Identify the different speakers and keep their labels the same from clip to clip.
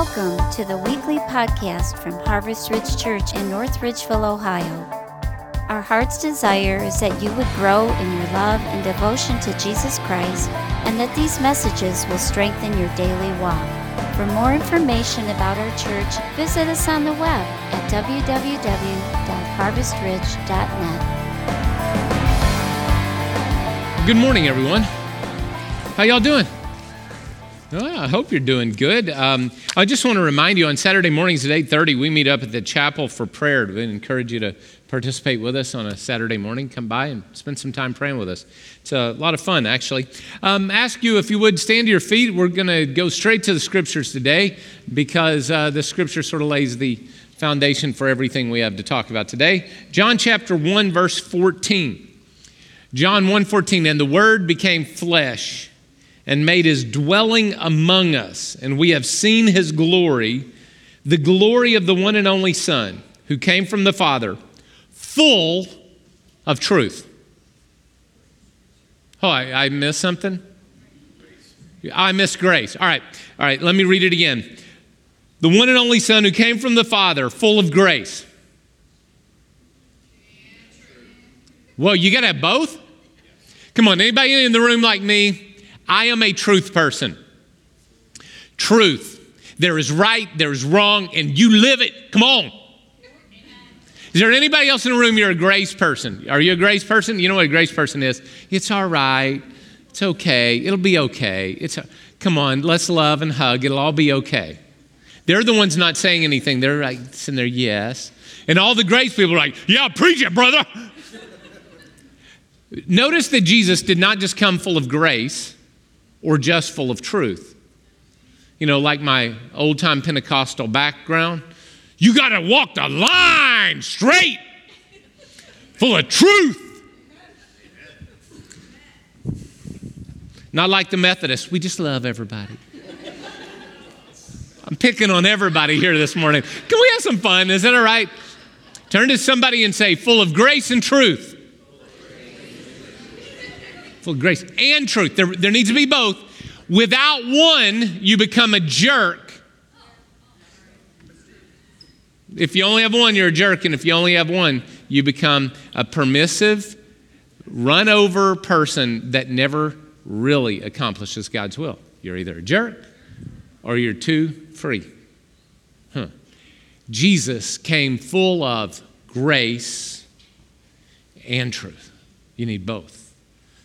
Speaker 1: Welcome to the weekly podcast from Harvest Ridge Church in North Ridgeville, Ohio. Our heart's desire is that you would grow in your love and devotion to Jesus Christ and that these messages will strengthen your daily walk. For more information about our church, visit us on the web at www.harvestridge.net.
Speaker 2: Good morning, everyone. How y'all doing? Oh, I hope you're doing good. Um, I just want to remind you on Saturday mornings at 8:30 we meet up at the chapel for prayer. We encourage you to participate with us on a Saturday morning. Come by and spend some time praying with us. It's a lot of fun, actually. Um, ask you if you would stand to your feet. We're going to go straight to the scriptures today because uh, the scripture sort of lays the foundation for everything we have to talk about today. John chapter 1 verse 14. John 1:14 and the word became flesh and made his dwelling among us, and we have seen his glory, the glory of the one and only Son, who came from the Father, full of truth. Oh, I, I missed something? I missed grace. All right, all right, let me read it again. The one and only Son who came from the Father, full of grace. Well, you got to have both? Come on, anybody in the room like me? I am a truth person. Truth. There is right, there is wrong, and you live it. Come on. Is there anybody else in the room you're a grace person? Are you a grace person? You know what a grace person is? It's all right. It's okay. It'll be okay. It's a, come on, let's love and hug. It'll all be okay. They're the ones not saying anything. They're like sitting there, yes. And all the grace people are like, yeah, preach it, brother. Notice that Jesus did not just come full of grace, or just full of truth. You know, like my old time Pentecostal background, you got to walk the line straight, full of truth. Not like the Methodists, we just love everybody. I'm picking on everybody here this morning. Can we have some fun? Is that all right? Turn to somebody and say, full of grace and truth of grace and truth. There, there needs to be both. Without one, you become a jerk. If you only have one, you're a jerk. And if you only have one, you become a permissive, run over person that never really accomplishes God's will. You're either a jerk or you're too free. Huh. Jesus came full of grace and truth. You need both.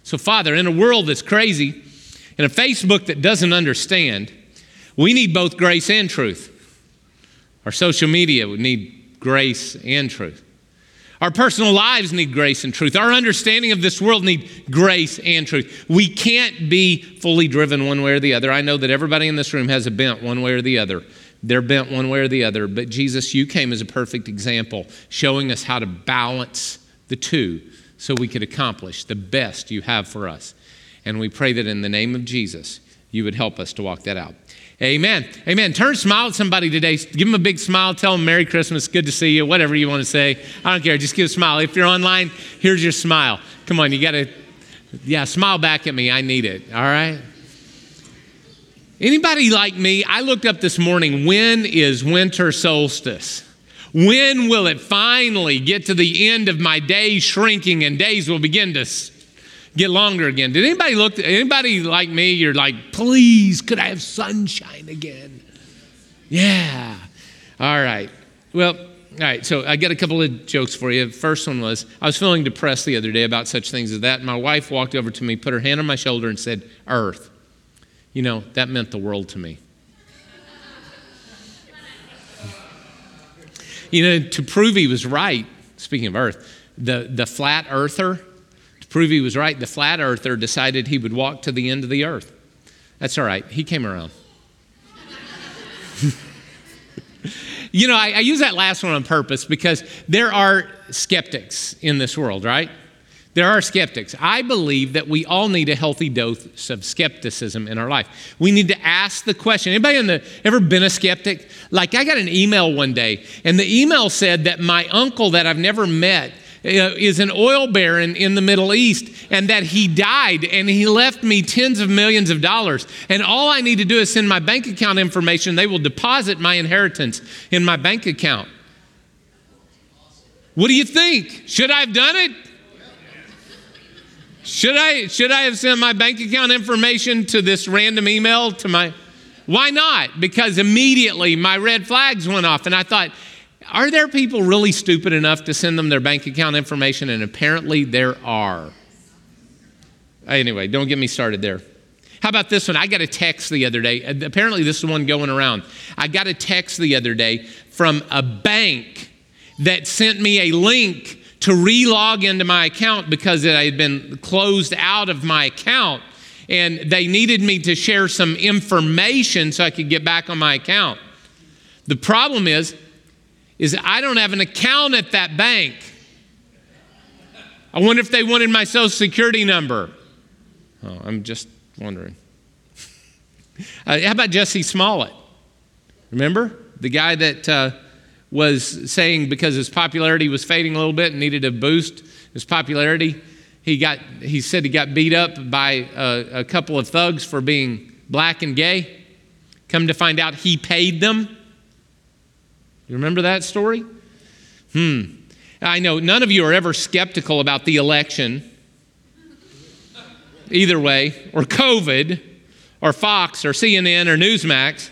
Speaker 2: So, Father, in a world that's crazy, in a Facebook that doesn't understand, we need both grace and truth. Our social media would need grace and truth. Our personal lives need grace and truth. Our understanding of this world need grace and truth. We can't be fully driven one way or the other. I know that everybody in this room has a bent one way or the other. They're bent one way or the other. But Jesus, you came as a perfect example, showing us how to balance the two so we could accomplish the best you have for us. And we pray that in the name of Jesus, you would help us to walk that out. Amen. Amen. Turn, smile at somebody today. Give them a big smile. Tell them Merry Christmas. Good to see you. Whatever you want to say. I don't care. Just give a smile. If you're online, here's your smile. Come on, you got to, yeah, smile back at me. I need it. All right? Anybody like me? I looked up this morning when is winter solstice? When will it finally get to the end of my days shrinking and days will begin to get longer again? Did anybody look, anybody like me, you're like, please, could I have sunshine again? Yeah. All right. Well, all right, so I got a couple of jokes for you. First one was I was feeling depressed the other day about such things as that. My wife walked over to me, put her hand on my shoulder, and said, Earth. You know, that meant the world to me. You know, to prove he was right, speaking of earth, the, the flat earther, to prove he was right, the flat earther decided he would walk to the end of the earth. That's all right, he came around. you know, I, I use that last one on purpose because there are skeptics in this world, right? There are skeptics. I believe that we all need a healthy dose of skepticism in our life. We need to ask the question. Anybody in the, ever been a skeptic? Like I got an email one day, and the email said that my uncle that I've never met is an oil baron in the Middle East and that he died and he left me tens of millions of dollars. And all I need to do is send my bank account information. They will deposit my inheritance in my bank account. What do you think? Should I have done it? Should I, should I have sent my bank account information to this random email to my. Why not? Because immediately my red flags went off, and I thought, are there people really stupid enough to send them their bank account information? And apparently there are. Anyway, don't get me started there. How about this one? I got a text the other day. Apparently, this is one going around. I got a text the other day from a bank that sent me a link to relog into my account because it had been closed out of my account. And they needed me to share some information so I could get back on my account. The problem is, is I don't have an account at that bank. I wonder if they wanted my social security number. Oh, I'm just wondering. Uh, how about Jussie Smollett? Remember? The guy that uh, was saying because his popularity was fading a little bit and needed to boost his popularity, he, got, he said he got beat up by a, a couple of thugs for being black and gay. Come to find out, he paid them. You remember that story? Hmm. I know none of you are ever skeptical about the election, either way, or COVID, or Fox, or CNN, or Newsmax.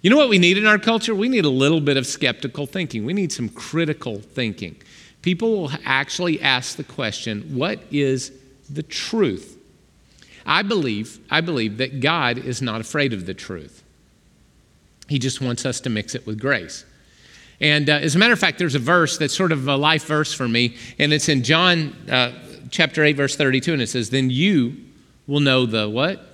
Speaker 2: You know what we need in our culture? We need a little bit of skeptical thinking. We need some critical thinking. People will actually ask the question, what is the truth? I believe, I believe that God is not afraid of the truth. He just wants us to mix it with grace. And uh, as a matter of fact, there's a verse that's sort of a life verse for me, and it's in John uh, chapter 8, verse 32, and it says, Then you will know the what?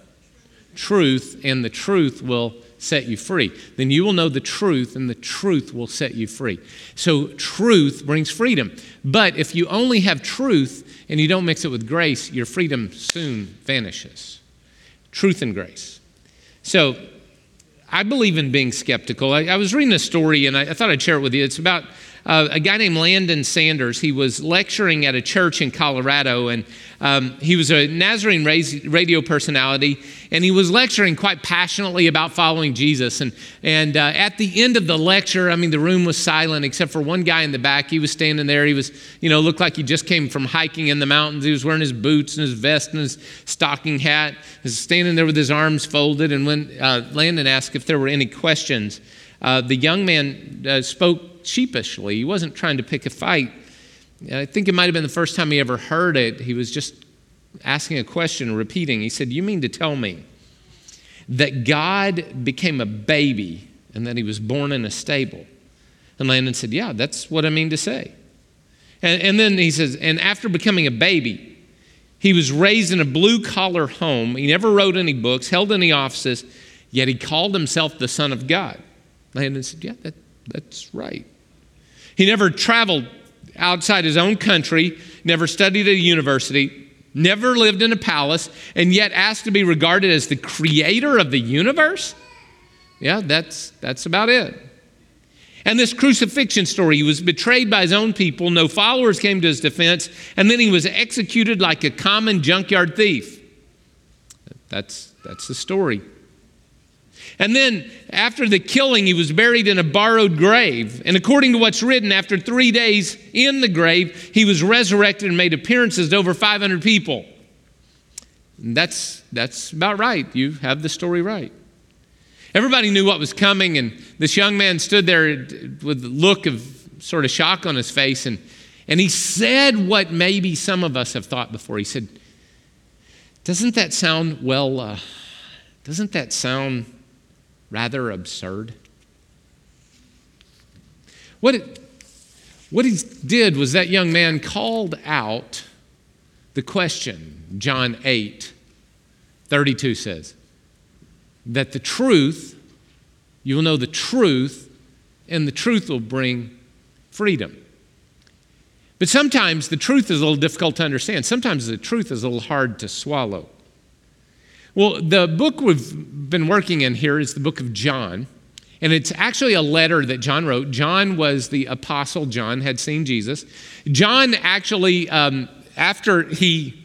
Speaker 2: Truth, and the truth will set you free. Then you will know the truth, and the truth will set you free. So, truth brings freedom. But if you only have truth and you don't mix it with grace, your freedom soon vanishes. Truth and grace. So, I believe in being skeptical. I, I was reading a story and I, I, thought I'd share it with you. It's about uh, a guy named Landon Saunders. He was lecturing at a church in Colorado and um, he was a Nazarene radio personality, and he was lecturing quite passionately about following Jesus. And, and uh, at the end of the lecture, I mean, the room was silent except for one guy in the back. He was standing there. He was, you know, looked like he just came from hiking in the mountains. He was wearing his boots and his vest and his stocking hat. He was standing there with his arms folded. And when uh, Landon asked if there were any questions, uh, the young man uh, spoke sheepishly. He wasn't trying to pick a fight. I think it might have been the first time he ever heard it. He was just asking a question, repeating. He said, You mean to tell me that God became a baby and that he was born in a stable? And Landon said, Yeah, that's what I mean to say. And, and then he says, And after becoming a baby, he was raised in a blue collar home. He never wrote any books, held any offices, yet he called himself the Son of God. Landon said, Yeah, that, that's right. He never traveled outside his own country, never studied at a university, never lived in a palace, and yet asked to be regarded as the creator of the universe? Yeah, that's, that's about it. And this crucifixion story, he was betrayed by his own people, no followers came to his defense, and then he was executed like a common junkyard thief. That's, that's the story. And then after the killing, he was buried in a borrowed grave. And according to what's written, after three days in the grave, he was resurrected and made appearances to over 500 people. And that's, that's about right. You have the story right. Everybody knew what was coming, and this young man stood there with a look of sort of shock on his face, and, and he said what maybe some of us have thought before. He said, Doesn't that sound, well, uh, doesn't that sound rather absurd? What, it, what he did was that young man called out the question, John 8 32 says, that the truth, you will know the truth, and the truth will bring freedom. But sometimes the truth is a little difficult to understand. Sometimes the truth is a little hard to swallow. Well, the book we've been working in here is the book of John. And it's actually a letter that John wrote. John was the apostle John, had seen Jesus. John actually, um, after he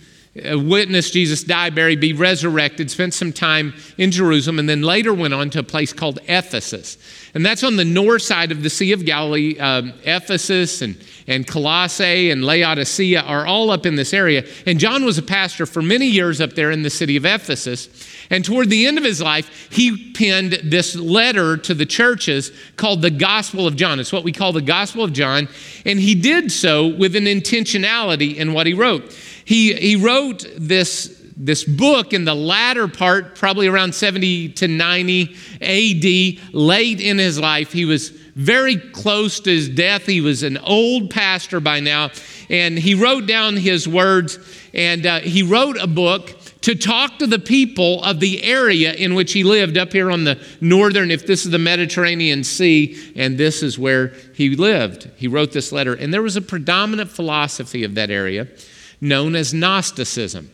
Speaker 2: witnessed Jesus die, buried, be resurrected, spent some time in Jerusalem, and then later went on to a place called Ephesus. And that's on the north side of the Sea of Galilee. Um, Ephesus and, and Colossae and Laodicea are all up in this area. And John was a pastor for many years up there in the city of Ephesus. And toward the end of his life, he penned this letter to the churches called the Gospel of John. It's what we call the Gospel of John. And he did so with an intentionality in what he wrote. He, he wrote this this book in the latter part, probably around 70 to 90 AD, late in his life. He was very close to his death. He was an old pastor by now, and he wrote down his words, and uh, he wrote a book to talk to the people of the area in which he lived up here on the northern, if this is the Mediterranean Sea, and this is where he lived. He wrote this letter, and there was a predominant philosophy of that area known as Gnosticism.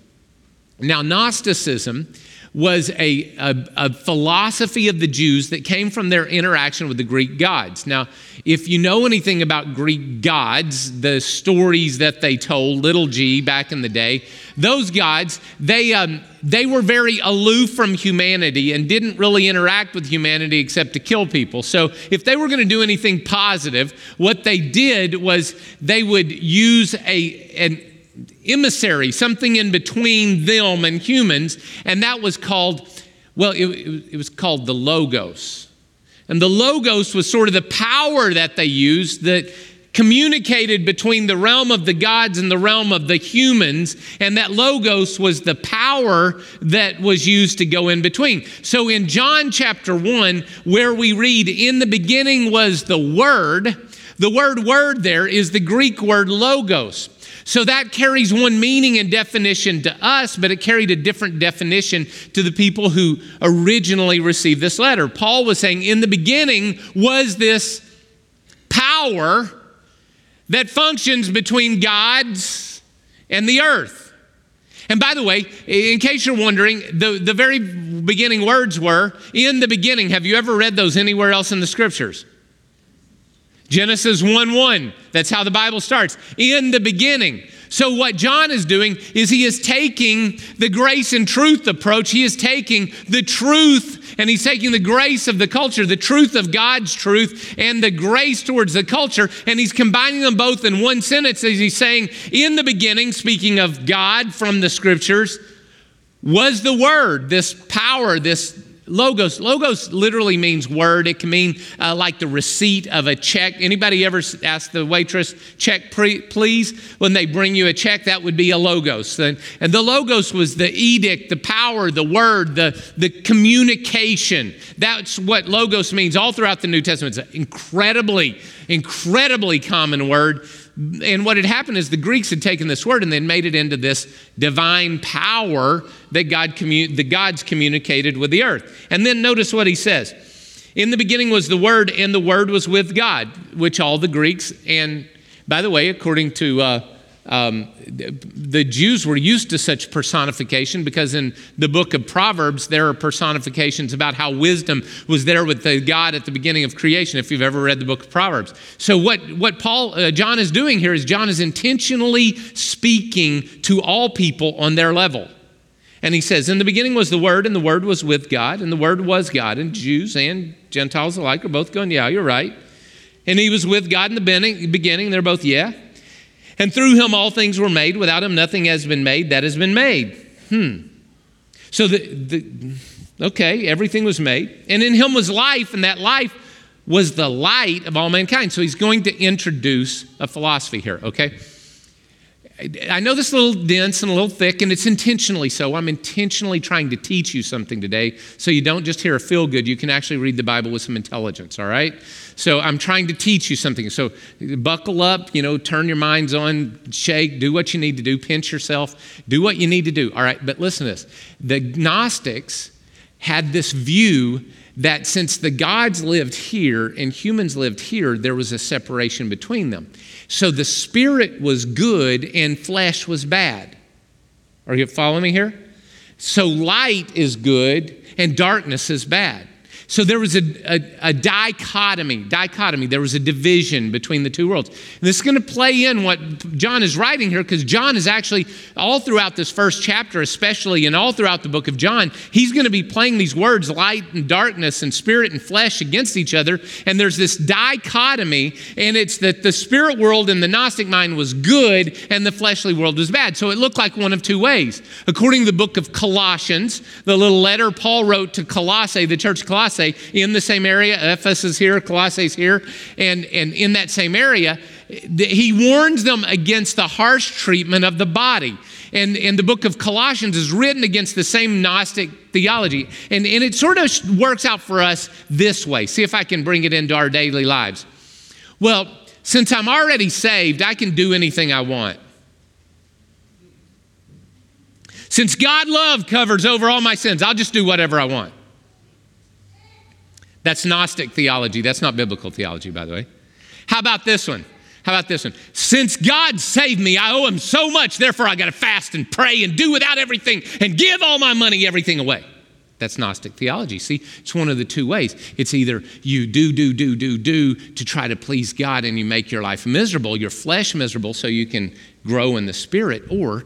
Speaker 2: Now, Gnosticism was a, a, a, philosophy of the Jews that came from their interaction with the Greek gods. Now, if you know anything about Greek gods, the stories that they told, little g, back in the day, those gods, they, um, they were very aloof from humanity and didn't really interact with humanity except to kill people. So, if they were going to do anything positive, what they did was they would use a, an emissary, something in between them and humans, and that was called, well, it, it, was called the Logos. And the Logos was sort of the power that they used that communicated between the realm of the gods and the realm of the humans, and that Logos was the power that was used to go in between. So in John chapter 1, where we read, In the beginning was the Word, the word word there is the Greek word logos. So that carries one meaning and definition to us, but it carried a different definition to the people who originally received this letter. Paul was saying, in the beginning was this power that functions between gods and the earth. And by the way, in case you're wondering, the, the very beginning words were, in the beginning. Have you ever read those anywhere else in the scriptures? Genesis 1 1. That's how the Bible starts. In the beginning. So, what John is doing is he is taking the grace and truth approach. He is taking the truth and he's taking the grace of the culture, the truth of God's truth, and the grace towards the culture, and he's combining them both in one sentence as he's saying, In the beginning, speaking of God from the scriptures, was the Word, this power, this Logos. Logos literally means word. It can mean uh, like the receipt of a check. Anybody ever ask the waitress, check pre- please? When they bring you a check, that would be a logos. And, and the logos was the edict, the power, the word, the, the communication. That's what logos means all throughout the New Testament. It's an incredibly, incredibly common word and what had happened is the Greeks had taken this word and then made it into this divine power that God the gods communicated with the earth. And then notice what he says. In the beginning was the Word, and the Word was with God, which all the Greeks, and by the way, according to uh, um, the Jews were used to such personification because in the book of Proverbs, there are personifications about how wisdom was there with the God at the beginning of creation, if you've ever read the book of Proverbs. So, what, what Paul, uh, John is doing here is John is intentionally speaking to all people on their level. And he says, In the beginning was the Word, and the Word was with God, and the Word was God. And Jews and Gentiles alike are both going, Yeah, you're right. And he was with God in the beginning. They're both, Yeah. And through him all things were made. Without him nothing has been made that has been made. Hmm. So the, the okay, everything was made. And in him was life, and that life was the light of all mankind. So he's going to introduce a philosophy here, okay? I know this is a little dense and a little thick, and it's intentionally so. I'm intentionally trying to teach you something today so you don't just hear a feel good. You can actually read the Bible with some intelligence, all right? So I'm trying to teach you something. So buckle up, you know, turn your minds on, shake, do what you need to do, pinch yourself, do what you need to do, all right? But listen to this the Gnostics had this view that since the gods lived here and humans lived here, there was a separation between them. So the spirit was good and flesh was bad. Are you following me here? So light is good and darkness is bad. So there was a, a, a, dichotomy, dichotomy. There was a division between the two worlds. And this is going to play in what John is writing here because John is actually, all throughout this first chapter, especially, and all throughout the book of John, he's going to be playing these words, light and darkness and spirit and flesh, against each other. And there's this dichotomy, and it's that the spirit world and the Gnostic mind was good and the fleshly world was bad. So it looked like one of two ways. According to the book of Colossians, the little letter Paul wrote to Colossae, the church of Colossae, Colossae in the same area. Ephesus here, Colossae here. And, and in that same area, he warns them against the harsh treatment of the body. And, and the book of Colossians is written against the same Gnostic theology. And, and it sort of works out for us this way. See if I can bring it into our daily lives. Well, since I'm already saved, I can do anything I want. Since God love covers over all my sins, I'll just do whatever I want. That's Gnostic theology. That's not biblical theology, by the way. How about this one? How about this one? Since God saved me, I owe him so much, therefore I got to fast and pray and do without everything and give all my money, everything away. That's Gnostic theology. See, it's one of the two ways. It's either you do, do, do, do, do to try to please God and you make your life miserable, your flesh miserable, so you can grow in the spirit, or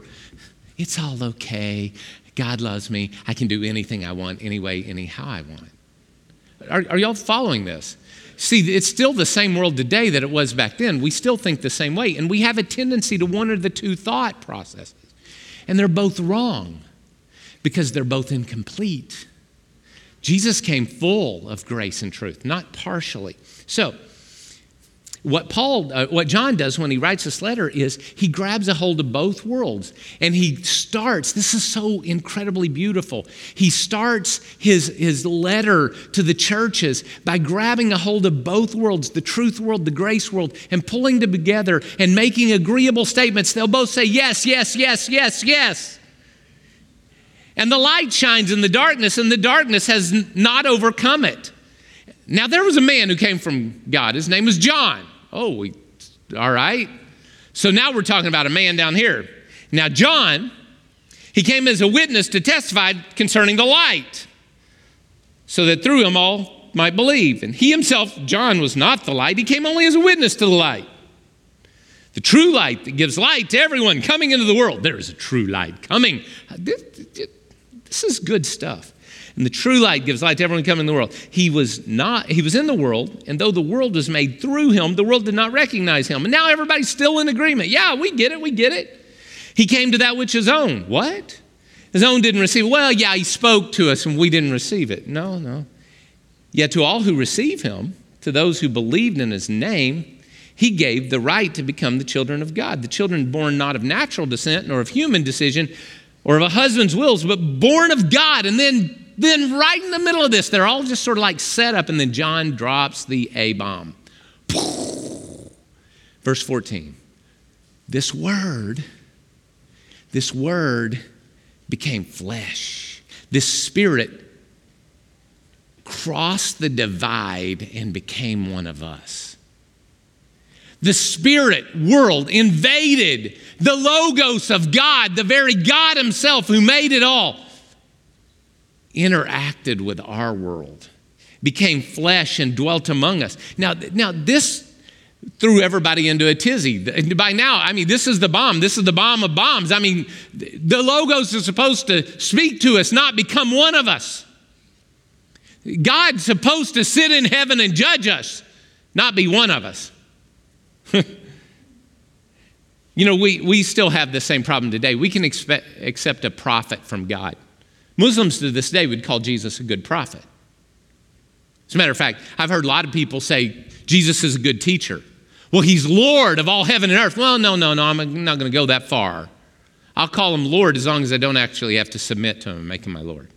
Speaker 2: it's all okay. God loves me. I can do anything I want, anyway, anyhow I want. Are, are y'all following this? See, it's still the same world today that it was back then. We still think the same way. And we have a tendency to one of the two thought processes. And they're both wrong because they're both incomplete. Jesus came full of grace and truth, not partially. So, what Paul, uh, what John does when he writes this letter is he grabs a hold of both worlds and he starts. This is so incredibly beautiful. He starts his, his letter to the churches by grabbing a hold of both worlds, the truth world, the grace world, and pulling them together and making agreeable statements. They'll both say yes, yes, yes, yes, yes. And the light shines in the darkness, and the darkness has not overcome it. Now, there was a man who came from God. His name was John. Oh, we, all right. So now we're talking about a man down here. Now, John, he came as a witness to testify concerning the light, so that through him all might believe. And he himself, John, was not the light, he came only as a witness to the light. The true light that gives light to everyone coming into the world. There is a true light coming. This, this is good stuff. And the true light gives light to everyone coming in the world. He was not, he was in the world, and though the world was made through him, the world did not recognize him. And now everybody's still in agreement. Yeah, we get it, we get it. He came to that which is own. What? His own didn't receive. Well, yeah, he spoke to us and we didn't receive it. No, no. Yet to all who receive him, to those who believed in his name, he gave the right to become the children of God, the children born not of natural descent nor of human decision or of a husband's wills, but born of God. And then then, right in the middle of this, they're all just sort of like set up, and then John drops the A bomb. Verse 14. This word, this word became flesh. This spirit crossed the divide and became one of us. The spirit world invaded the logos of God, the very God Himself who made it all interacted with our world, became flesh and dwelt among us. Now, now this threw everybody into a tizzy. By now, I mean, this is the bomb. This is the bomb of bombs. I mean, the logos is supposed to speak to us, not become one of us. God's supposed to sit in heaven and judge us, not be one of us. you know, we, we still have the same problem today. We can expect, accept a prophet from God. Muslims to this day would call Jesus a good prophet. As a matter of fact, I've heard a lot of people say Jesus is a good teacher. Well, he's Lord of all heaven and earth. Well, no, no, no, I'm not going to go that far. I'll call him Lord as long as I don't actually have to submit to him and make him my Lord.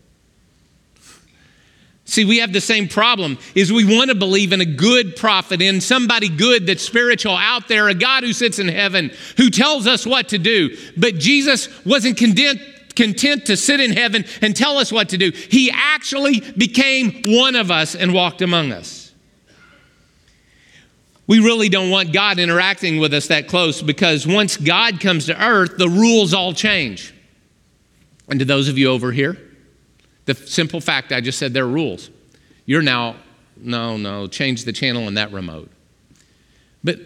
Speaker 2: See, we have the same problem is we want to believe in a good prophet, in somebody good that's spiritual out there, a God who sits in heaven, who tells us what to do. But Jesus wasn't content, content to sit in heaven and tell us what to do. He actually became one of us and walked among us. We really don't want God interacting with us that close because once God comes to earth, the rules all change. And to those of you over here, the simple fact I just said there are rules. You're now, no, no, change the channel on that remote. But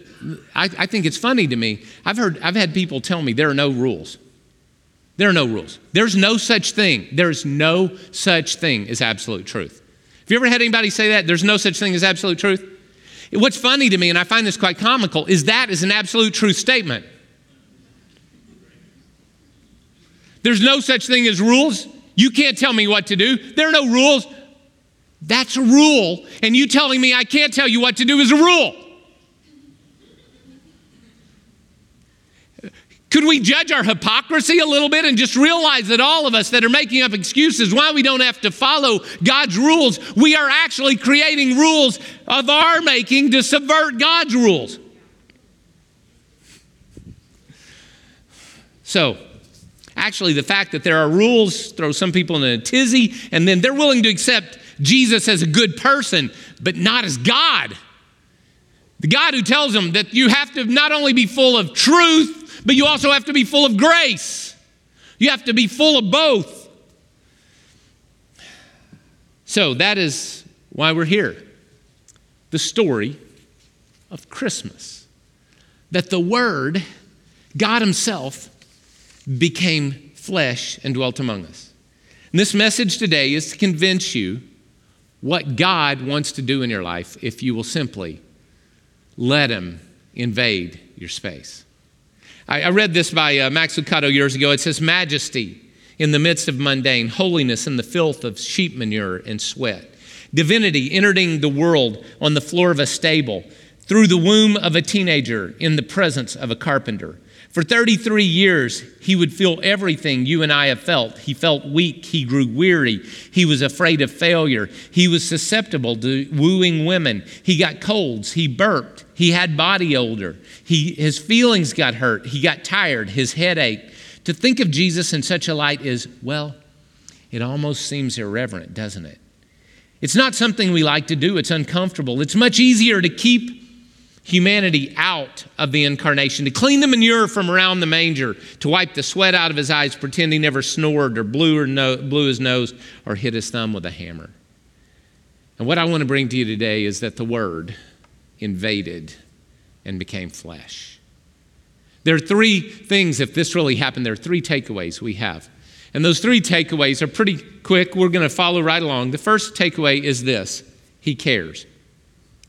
Speaker 2: I, I think it's funny to me. I've heard, I've had people tell me there are no rules. There are no rules. There's no such thing. There's no such thing as absolute truth. Have you ever had anybody say that? There's no such thing as absolute truth? What's funny to me, and I find this quite comical, is that is an absolute truth statement. There's no such thing as rules. You can't tell me what to do. There are no rules. That's a rule. And you telling me I can't tell you what to do is a rule. Could we judge our hypocrisy a little bit and just realize that all of us that are making up excuses why we don't have to follow God's rules, we are actually creating rules of our making to subvert God's rules? So, actually, the fact that there are rules throws some people in a tizzy, and then they're willing to accept Jesus as a good person, but not as God. The God who tells them that you have to not only be full of truth, but you also have to be full of grace. You have to be full of both. So that is why we're here. The story of Christmas. That the Word, God Himself, became flesh and dwelt among us. And this message today is to convince you what God wants to do in your life if you will simply let Him invade your space. I, I read this by uh, Max Lucado years ago. It says, Majesty in the midst of mundane, holiness in the filth of sheep manure and sweat, divinity entering the world on the floor of a stable, through the womb of a teenager in the presence of a carpenter. For 33 years, he would feel everything you and I have felt. He felt weak. He grew weary. He was afraid of failure. He was susceptible to wooing women. He got colds. He burped. He had body odor. He, his feelings got hurt. He got tired. His head ached. To think of Jesus in such a light is, well, it almost seems irreverent, doesn't it? It's not something we like to do. It's uncomfortable. It's much easier to keep humanity out of the incarnation, to clean the manure from around the manger, to wipe the sweat out of his eyes, pretend he never snored or blew, or no, blew his nose or hit his thumb with a hammer. And what I want to bring to you today is that the Word invaded and became flesh. There are three things, if this really happened, there are three takeaways we have. And those three takeaways are pretty quick. We're going to follow right along. The first takeaway is this He cares.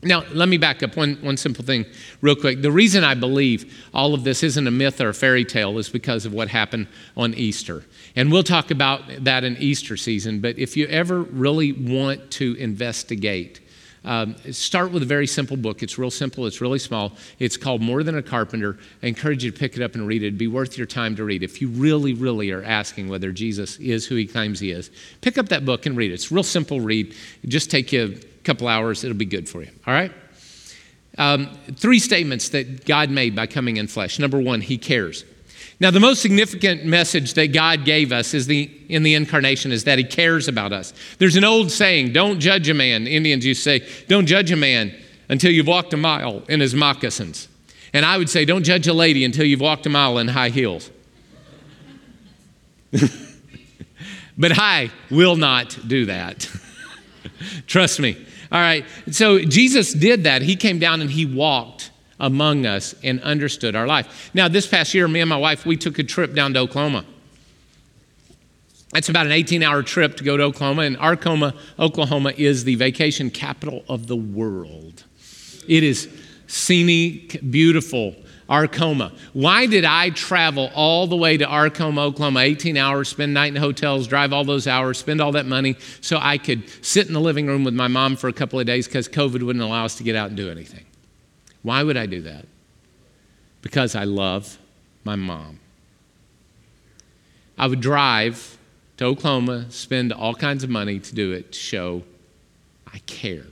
Speaker 2: Now, let me back up one, one simple thing real quick. The reason I believe all of this isn't a myth or a fairy tale is because of what happened on Easter. And we'll talk about that in Easter season. But if you ever really want to investigate, um, start with a very simple book. It's real simple, it's really small. It's called More Than a Carpenter. I encourage you to pick it up and read it. It'd be worth your time to read. If you really, really are asking whether Jesus is who he claims he is, pick up that book and read it. It's real simple read. It just take you couple hours, it'll be good for you. All right? Um, three statements that God made by coming in flesh. Number one, He cares. Now, the most significant message that God gave us is the, in the incarnation is that He cares about us. There's an old saying, don't judge a man. Indians used to say, don't judge a man until you've walked a mile in his moccasins. And I would say, don't judge a lady until you've walked a mile in high heels. but I will not do that. Trust me. All right. So Jesus did that. He came down and he walked among us and understood our life. Now, this past year, me and my wife, we took a trip down to Oklahoma. It's about an 18 hour trip to go to Oklahoma, and Arkoma, Oklahoma is the vacation capital of the world. It is scenic, beautiful. Arkoma. Why did I travel all the way to Arkoma, Oklahoma, 18 hours, spend night in hotels, drive all those hours, spend all that money so I could sit in the living room with my mom for a couple of days because COVID wouldn't allow us to get out and do anything? Why would I do that? Because I love my mom. I would drive to Oklahoma, spend all kinds of money to do it to show I care.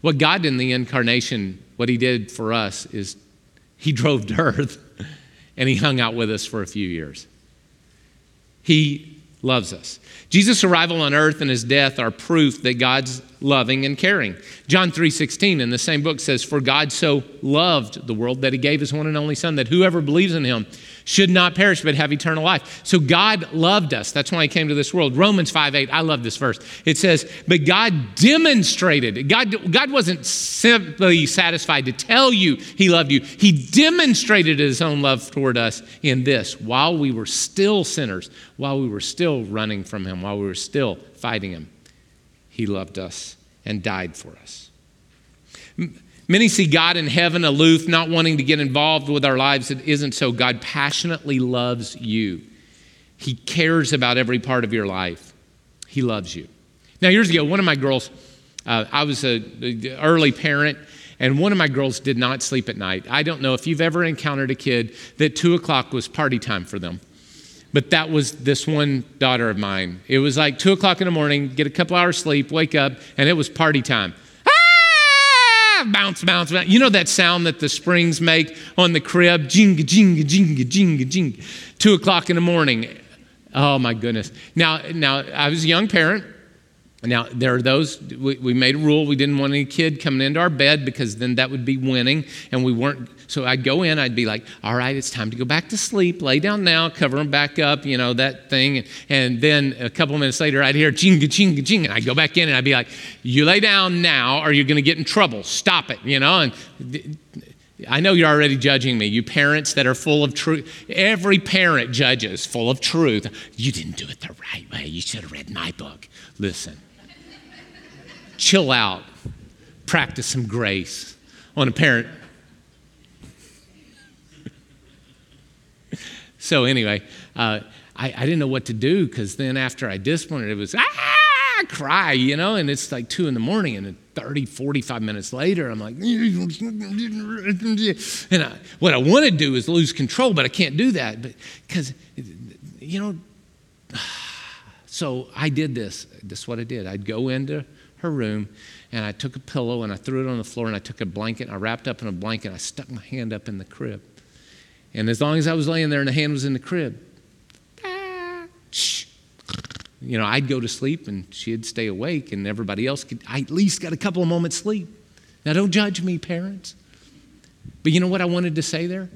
Speaker 2: What God did in the incarnation, what He did for us is he drove to earth and he hung out with us for a few years. He loves us. Jesus' arrival on earth and his death are proof that God's loving and caring. John 3:16 in the same book says for God so loved the world that he gave his one and only son that whoever believes in him should not perish but have eternal life. So God loved us. That's why he came to this world. Romans 5 8, I love this verse. It says, But God demonstrated, God, God wasn't simply satisfied to tell you he loved you, he demonstrated his own love toward us in this while we were still sinners, while we were still running from him, while we were still fighting him. He loved us and died for us. Many see God in heaven aloof, not wanting to get involved with our lives. It isn't so. God passionately loves you. He cares about every part of your life. He loves you. Now, years ago, one of my girls, uh, I was an early parent, and one of my girls did not sleep at night. I don't know if you've ever encountered a kid that two o'clock was party time for them. But that was this one daughter of mine. It was like two o'clock in the morning, get a couple hours sleep, wake up, and it was party time Ah, bounce, bounce, bounce. You know that sound that the springs make on the crib? Jinga, jinga, jinga, jinga, jinga. Two o'clock in the morning. Oh my goodness. Now, now I was a young parent. Now, there are those, we, we, made a rule. We didn't want any kid coming into our bed because then that would be winning. And we weren't, so I'd go in, I'd be like, all right, it's time to go back to sleep. Lay down now, cover them back up, you know, that thing. And, then a couple minutes later, I'd hear chinga, chinga, chinga. And I'd go back in and I'd be like, you lay down now or you're going to get in trouble. Stop it, you know? And I know you're already judging me. You parents that are full of truth. Every parent judges full of truth. You didn't do it the right way. You should have read my book. Listen chill out, practice some grace on a parent. so, anyway, uh, I, I, didn't know what to do because then after I disciplined it, was, ah, cry, you know, and it's like two in the morning and 30, 45 minutes later, I'm like, and I, what I want to do is lose control, but I can't do that because, you know, so I did this. This is what I did. I'd go into her room, and I took a pillow and I threw it on the floor, and I took a blanket and I wrapped up in a blanket. And I stuck my hand up in the crib. And as long as I was laying there and the hand was in the crib, ah, you know, I'd go to sleep and she'd stay awake, and everybody else could, I at least got a couple of moments sleep. Now, don't judge me, parents. But you know what I wanted to say there?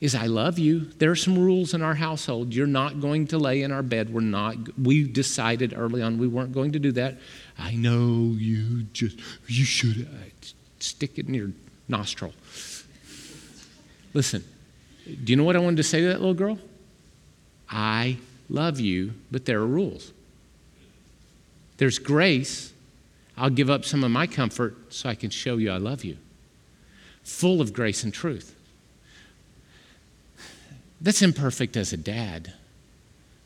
Speaker 2: Is I love you. There are some rules in our household. You're not going to lay in our bed. We're not we decided early on we weren't going to do that. I know you just you should uh, stick it in your nostril. Listen. Do you know what I wanted to say to that little girl? I love you, but there are rules. There's grace. I'll give up some of my comfort so I can show you I love you. Full of grace and truth. That's imperfect as a dad.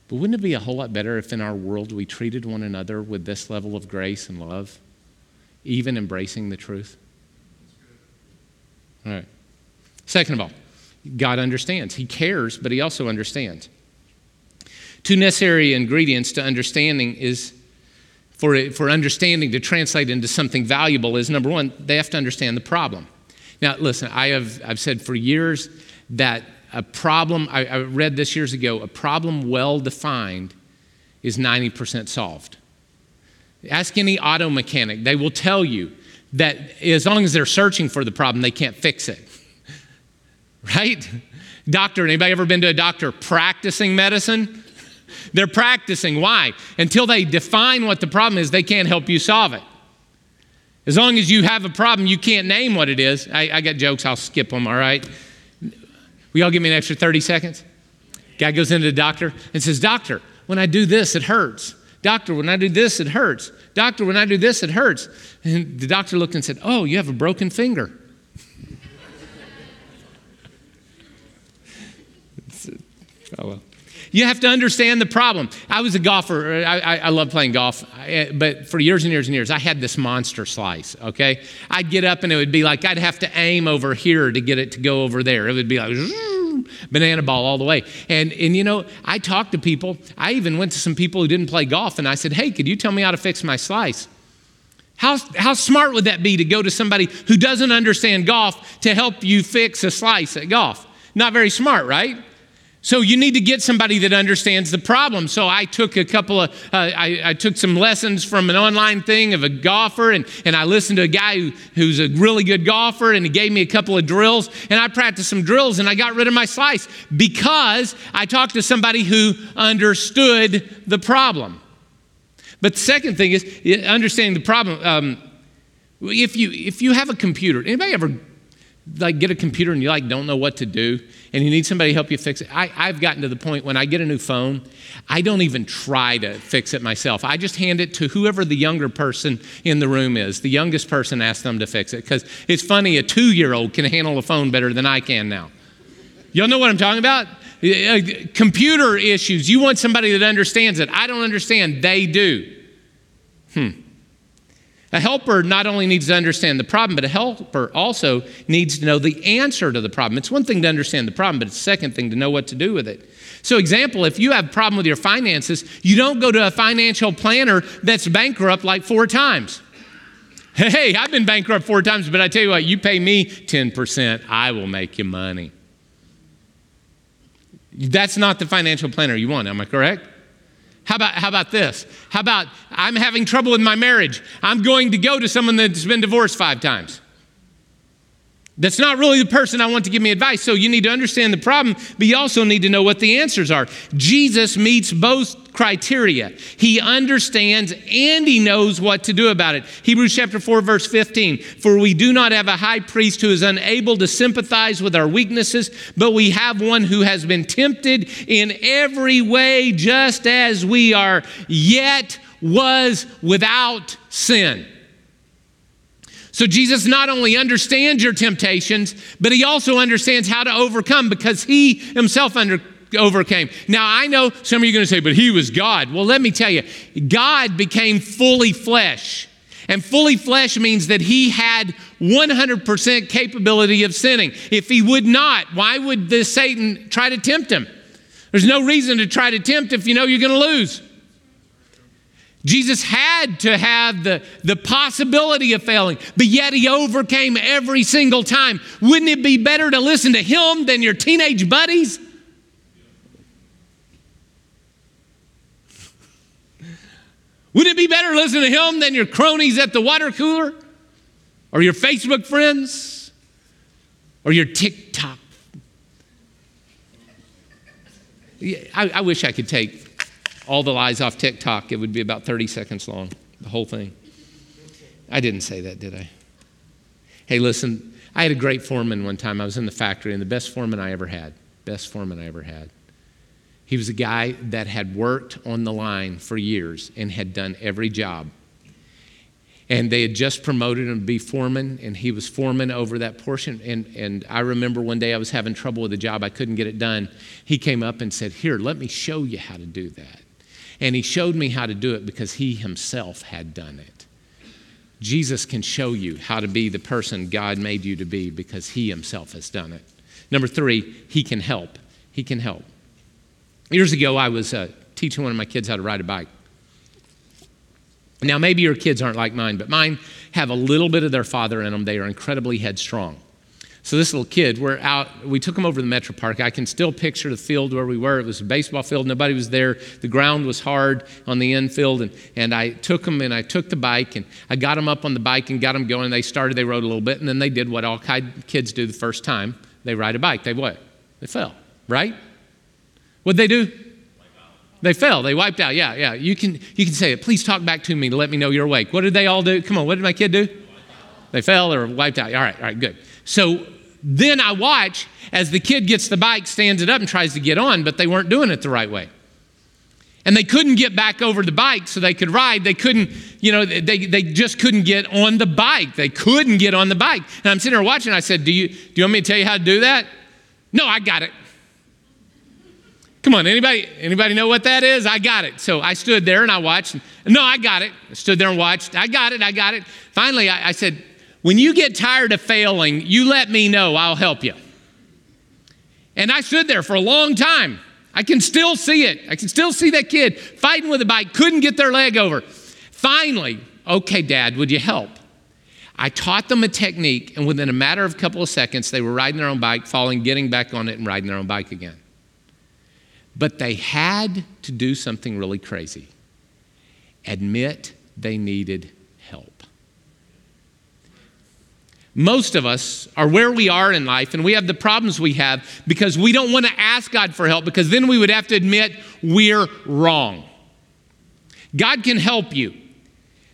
Speaker 2: But wouldn't it be a whole lot better if in our world we treated one another with this level of grace and love, even embracing the truth? All right. Second of all, God understands. He cares, but He also understands. Two necessary ingredients to understanding is for, for understanding to translate into something valuable is number one, they have to understand the problem. Now, listen, I have I've said for years that a problem, I, I read this years ago, a problem well defined is 90% solved. Ask any auto mechanic, they will tell you that as long as they're searching for the problem, they can't fix it. right? Doctor, anybody ever been to a doctor practicing medicine? They're practicing. Why? Until they define what the problem is, they can't help you solve it. As long as you have a problem, you can't name what it is. I, I got jokes, I'll skip them, all right? Will y'all give me an extra 30 seconds? Guy goes into the doctor and says, Doctor, when I do this, it hurts. Doctor, when I do this, it hurts. Doctor, when I do this, it hurts. And the doctor looked and said, Oh, you have a broken finger. oh, well. You have to understand the problem. I was a golfer. I, I, I love playing golf, I, but for years and years and years, I had this monster slice, okay? I'd get up and it would be like I'd have to aim over here to get it to go over there. It would be like banana ball all the way. And, and you know, I talked to people. I even went to some people who didn't play golf and I said, hey, could you tell me how to fix my slice? How, how smart would that be to go to somebody who doesn't understand golf to help you fix a slice at golf? Not very smart, right? So you need to get somebody that understands the problem. So I took a couple of, uh, I, I, took some lessons from an online thing of a golfer, and, and I listened to a guy who, who's a really good golfer, and he gave me a couple of drills, and I practiced some drills, and I got rid of my slice because I talked to somebody who understood the problem. But the second thing is understanding the problem. Um, if you if you have a computer, anybody ever like get a computer and you like don't know what to do and you need somebody to help you fix it. I, i've gotten to the point when i get a new phone i don't even try to fix it myself. I just hand it to whoever the younger person in the room is. The youngest person asks them to fix it because it's funny a two-year-old can handle a phone better than i can now. Y'all know what i'm talking about? Uh, computer issues. You want somebody that understands it. I don't understand. They do. Hmm a helper not only needs to understand the problem, but a helper also needs to know the answer to the problem. It's one thing to understand the problem, but it's a second thing to know what to do with it. So, example, if you have a problem with your finances, you don't go to a financial planner that's bankrupt like four times. Hey, I've been bankrupt four times, but I tell you what, you pay me 10%, I will make you money. That's not the financial planner you want, am I correct? How about, how about this? How about I'm having trouble in my marriage? I'm going to go to someone that's been divorced five times. That's not really the person I want to give me advice. So you need to understand the problem, but you also need to know what the answers are. Jesus meets both criteria. He understands and he knows what to do about it. Hebrews chapter 4 verse 15, for we do not have a high priest who is unable to sympathize with our weaknesses, but we have one who has been tempted in every way just as we are, yet was without sin. So Jesus not only understands your temptations, but he also understands how to overcome because he himself under, overcame. Now, I know some of you are going to say, but he was God. Well, let me tell you, God became fully flesh. And fully flesh means that he had 100% capability of sinning. If he would not, why would the Satan try to tempt him? There's no reason to try to tempt if you know you're going to lose. Jesus had to have the, the possibility of failing, but yet he overcame every single time. Wouldn't it be better to listen to him than your teenage buddies? Wouldn't it be better to listen to him than your cronies at the water cooler? Or your Facebook friends? Or your TikTok? I, I wish I could take all the lies off TikTok, it would be about 30 seconds long, the whole thing. I didn't say that, did I? Hey, listen, I had a great foreman one time. I was in the factory, and the best foreman I ever had, best foreman I ever had. He was a guy that had worked on the line for years and had done every job and they had just promoted him to be foreman and he was foreman over that portion and, and i remember one day i was having trouble with a job i couldn't get it done he came up and said here let me show you how to do that and he showed me how to do it because he himself had done it. Jesus can show you how to be the person God made you to be because he himself has done it. Number three, he can help. He can help. Years ago, I was uh, teaching one of my kids how to ride a bike. Now, maybe your kids aren't like mine, but mine have a little bit of their father in them. They are incredibly headstrong. So this little kid, we're out, we took him over to the Metro Park. I can still picture the field where we were. It was a baseball field, nobody was there. The ground was hard on the infield. And, and I took him and I took the bike and I got him up on the bike and got him going. They started, they rode a little bit, and then they did what all kids do the first time. They ride a bike. They what? They fell, right? What'd they do? They fell. They wiped out. Yeah, yeah. You can you can say it. Please talk back to me to let me know you're awake. What did they all do? Come on. What did my kid do? They fell or wiped out. All right. All right. Good. So then I watch as the kid gets the bike, stands it up, and tries to get on, but they weren't doing it the right way. And they couldn't get back over the bike so they could ride. They couldn't, you know, they, they just couldn't get on the bike. They couldn't get on the bike. And I'm sitting there watching. I said, do you, do you want me to tell you how to do that? No, I got it. Come on, anybody, anybody know what that is? I got it. So I stood there and I watched. No, I got it. I stood there and watched. I got it. I got it. Finally, I, I said, when you get tired of failing, you let me know, I'll help you. And I stood there for a long time. I can still see it. I can still see that kid fighting with a bike, couldn't get their leg over. Finally, okay, Dad, would you help? I taught them a technique, and within a matter of a couple of seconds, they were riding their own bike, falling, getting back on it, and riding their own bike again. But they had to do something really crazy admit they needed help. Most of us are where we are in life and we have the problems we have because we don't want to ask God for help because then we would have to admit we're wrong. God can help you.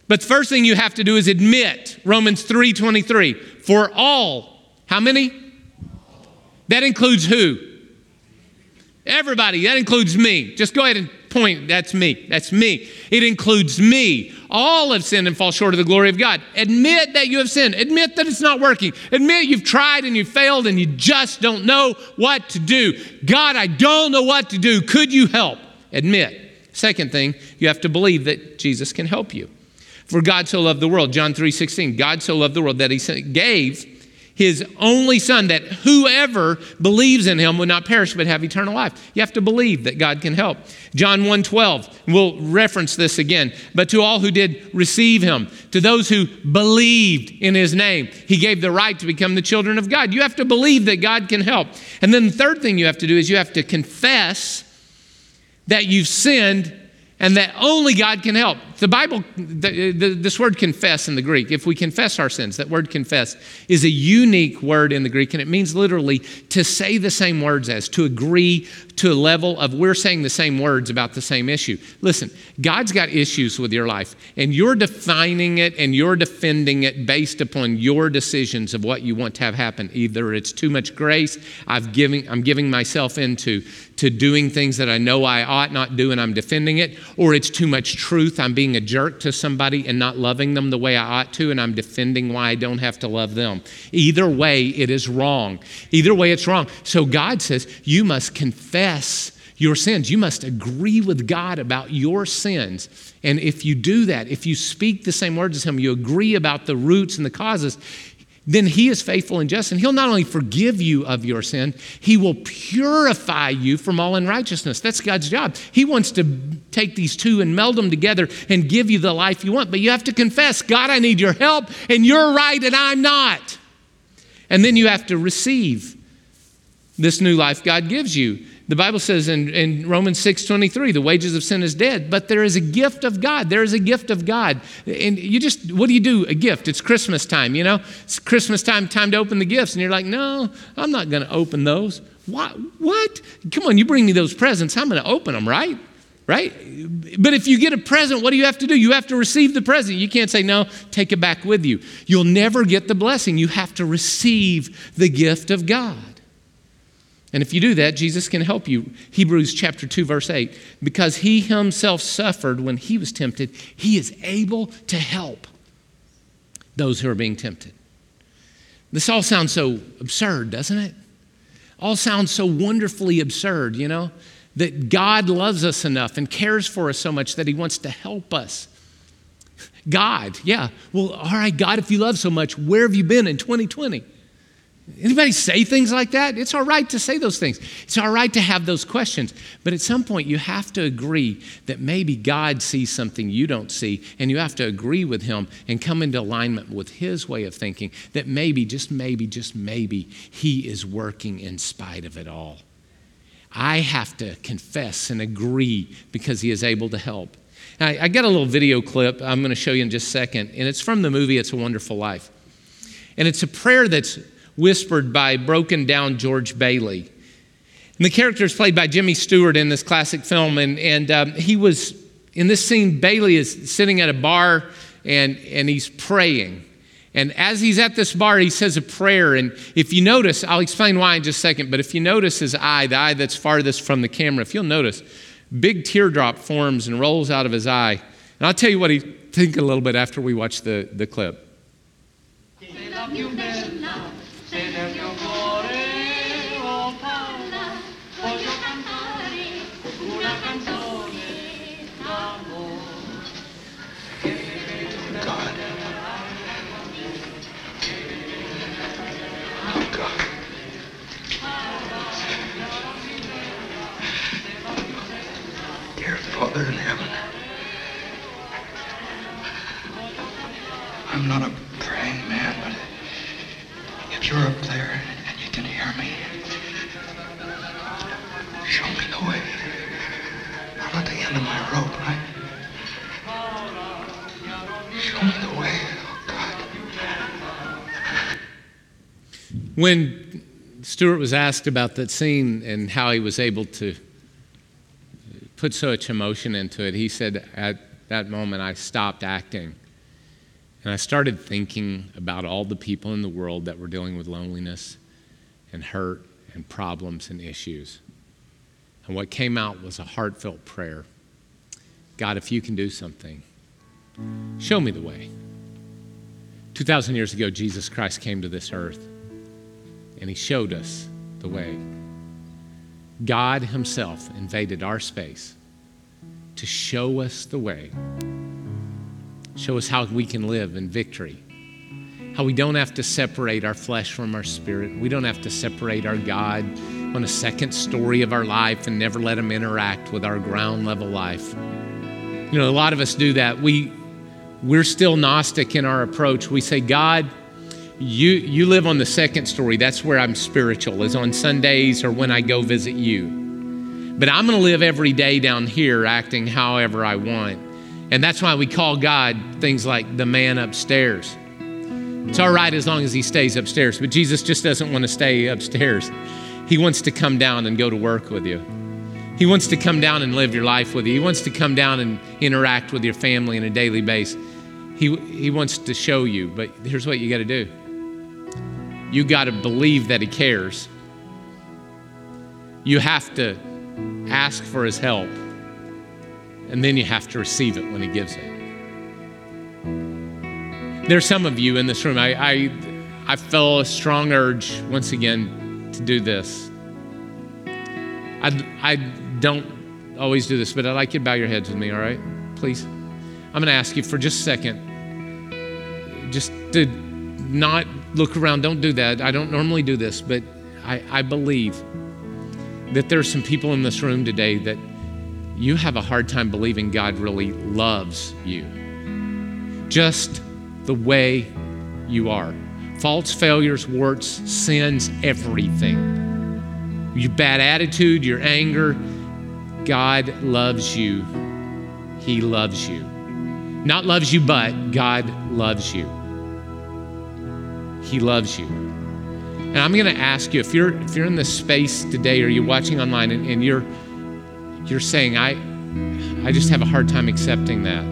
Speaker 2: But the first thing you have to do is admit Romans 3:23 for all how many? That includes who? Everybody. That includes me. Just go ahead and point. That's me. That's me. It includes me. All have sinned and fall short of the glory of God. Admit that you have sinned. Admit that it's not working. Admit you've tried and you failed and you just don't know what to do. God, I don't know what to do. Could you help? Admit. Second thing, you have to believe that Jesus can help you. For God so loved the world, John 3:16, God so loved the world that he gave his only son that whoever believes in him would not perish but have eternal life. You have to believe that God can help. John 1:12, we'll reference this again. But to all who did receive him, to those who believed in his name, he gave the right to become the children of God. You have to believe that God can help. And then the third thing you have to do is you have to confess that you've sinned and that only God can help. The Bible, the, the, this word confess in the Greek, if we confess our sins, that word confess is a unique word in the Greek, and it means literally to say the same words as, to agree to a level of we're saying the same words about the same issue. Listen, God's got issues with your life, and you're defining it and you're defending it based upon your decisions of what you want to have happen. Either it's too much grace, I've giving, I'm giving myself into to doing things that I know I ought not do and I'm defending it, or it's too much truth, I'm being a jerk to somebody and not loving them the way I ought to, and I'm defending why I don't have to love them. Either way, it is wrong. Either way, it's wrong. So God says, you must confess your sins. You must agree with God about your sins. And if you do that, if you speak the same words as Him, you agree about the roots and the causes, then he is faithful and just, and he'll not only forgive you of your sin, he will purify you from all unrighteousness. That's God's job. He wants to take these two and meld them together and give you the life you want, but you have to confess, God, I need your help, and you're right, and I'm not. And then you have to receive this new life God gives you. The Bible says in, in Romans 6 23, the wages of sin is dead, but there is a gift of God. There is a gift of God. And you just, what do you do? A gift. It's Christmas time, you know? It's Christmas time, time to open the gifts. And you're like, no, I'm not going to open those. What? What? Come on, you bring me those presents. I'm going to open them, right? Right? But if you get a present, what do you have to do? You have to receive the present. You can't say, no, take it back with you. You'll never get the blessing. You have to receive the gift of God. And if you do that, Jesus can help you. Hebrews chapter 2 verse 8, because he himself suffered when he was tempted, he is able to help those who are being tempted. This all sounds so absurd, doesn't it? All sounds so wonderfully absurd, you know? That God loves us enough and cares for us so much that he wants to help us. God, yeah. Well, all right, God, if you love so much, where have you been in 2020? Anybody say things like that? It's all right to say those things. It's all right to have those questions. But at some point, you have to agree that maybe God sees something you don't see, and you have to agree with Him and come into alignment with His way of thinking that maybe, just maybe, just maybe, He is working in spite of it all. I have to confess and agree because He is able to help. I, I got a little video clip I'm going to show you in just a second, and it's from the movie It's a Wonderful Life. And it's a prayer that's whispered by broken down George Bailey. And the character is played by Jimmy Stewart in this classic film. And, and um, he was, in this scene, Bailey is sitting at a bar and, and he's praying. And as he's at this bar, he says a prayer. And if you notice, I'll explain why in just a second, but if you notice his eye, the eye that's farthest from the camera, if you'll notice, big teardrop forms and rolls out of his eye. And I'll tell you what he think a little bit after we watch the, the clip.
Speaker 3: Father in heaven. I'm not a praying man, but if you're up there and you can hear me, show me the way. I'm at the end of my rope. I... Show me the way, oh God.
Speaker 2: When Stewart was asked about that scene and how he was able to put so much emotion into it, he said, At that moment, I stopped acting. And I started thinking about all the people in the world that were dealing with loneliness and hurt and problems and issues. And what came out was a heartfelt prayer God, if you can do something, show me the way. 2,000 years ago, Jesus Christ came to this earth and he showed us the way. God himself invaded our space to show us the way, show us how we can live in victory, how we don't have to separate our flesh from our spirit, we don't have to separate our God on a second story of our life and never let him interact with our ground level life. You know, a lot of us do that. We we're still gnostic in our approach. We say, God, you you live on the second story. That's where I'm spiritual, is on Sundays or when I go visit you. But I'm going to live every day down here acting however I want. And that's why we call God things like the man upstairs. It's all right as long as he stays upstairs, but Jesus just doesn't want to stay upstairs. He wants to come down and go to work with you. He wants to come down and live your life with you. He wants to come down and interact with your family on a daily basis. He, he wants to show you, but here's what you got to do you got to believe that He cares. You have to ask for His help, and then you have to receive it when He gives it. There's some of you in this room, I, I, I feel a strong urge once again to do this. I, I don't always do this, but I'd like you to bow your heads with me, all right? Please. I'm going to ask you for just a second, just to not look around. Don't do that. I don't normally do this, but I, I believe that there's some people in this room today that you have a hard time believing God really loves you. Just the way you are. Faults, failures, warts, sins, everything. Your bad attitude, your anger, God loves you. He loves you. Not loves you, but God loves you. He loves you. And I'm going to ask you if you're if you're in this space today or you're watching online and, and you're you're saying I I just have a hard time accepting that.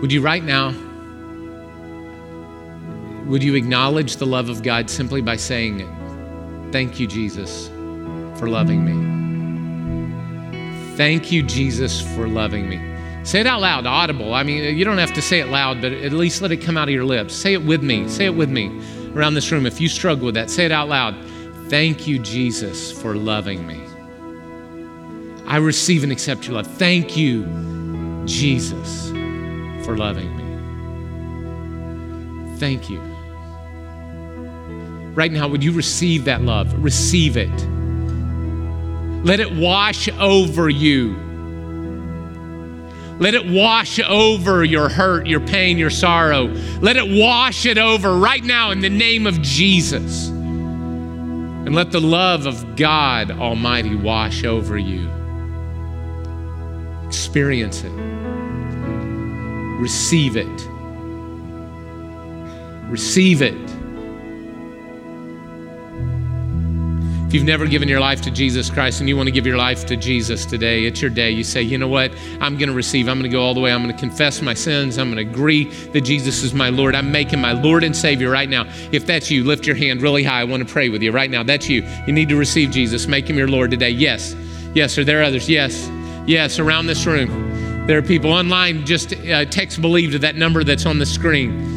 Speaker 2: Would you right now would you acknowledge the love of God simply by saying Thank you Jesus for loving me. Thank you Jesus for loving me. Say it out loud, audible. I mean, you don't have to say it loud, but at least let it come out of your lips. Say it with me. Say it with me around this room. If you struggle with that, say it out loud. Thank you, Jesus, for loving me. I receive and accept your love. Thank you, Jesus, for loving me. Thank you. Right now, would you receive that love? Receive it. Let it wash over you. Let it wash over your hurt, your pain, your sorrow. Let it wash it over right now in the name of Jesus. And let the love of God Almighty wash over you. Experience it. Receive it. Receive it. You've never given your life to Jesus Christ and you want to give your life to Jesus today, it's your day. You say, you know what? I'm going to receive. I'm going to go all the way. I'm going to confess my sins. I'm going to agree that Jesus is my Lord. I'm making my Lord and Savior right now. If that's you, lift your hand really high. I want to pray with you right now. That's you. You need to receive Jesus. Make him your Lord today. Yes. Yes. Are there others? Yes. Yes. Around this room. There are people online. Just uh, text believe to that number that's on the screen.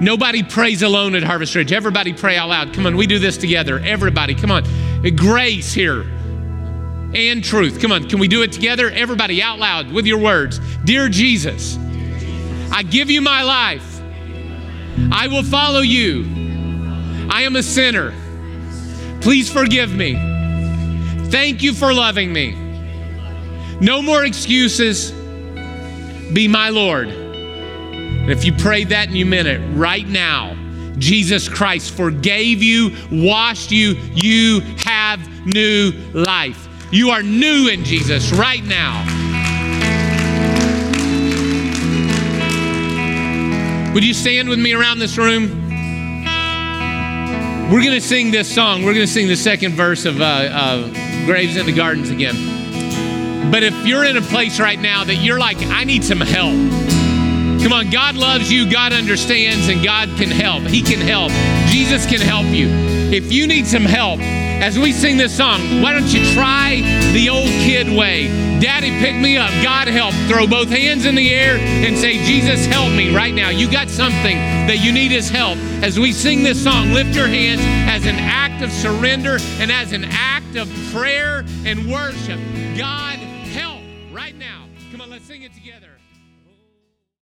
Speaker 2: Nobody prays alone at Harvest Ridge. Everybody pray out loud. Come on, we do this together. Everybody, come on. Grace here and truth. Come on, can we do it together? Everybody out loud with your words. Dear Jesus, I give you my life. I will follow you. I am a sinner. Please forgive me. Thank you for loving me. No more excuses. Be my Lord. And if you prayed that and you meant it right now, Jesus Christ forgave you, washed you, you have new life. You are new in Jesus right now. Would you stand with me around this room? We're going to sing this song. We're going to sing the second verse of uh, uh, Graves in the Gardens again. But if you're in a place right now that you're like, I need some help. Come on, God loves you, God understands, and God can help. He can help. Jesus can help you. If you need some help, as we sing this song, why don't you try the old kid way? Daddy, pick me up. God help. Throw both hands in the air and say, Jesus, help me right now. You got something that you need his help. As we sing this song, lift your hands as an act of surrender and as an act of prayer and worship. God, help right now. Come on, let's sing it together.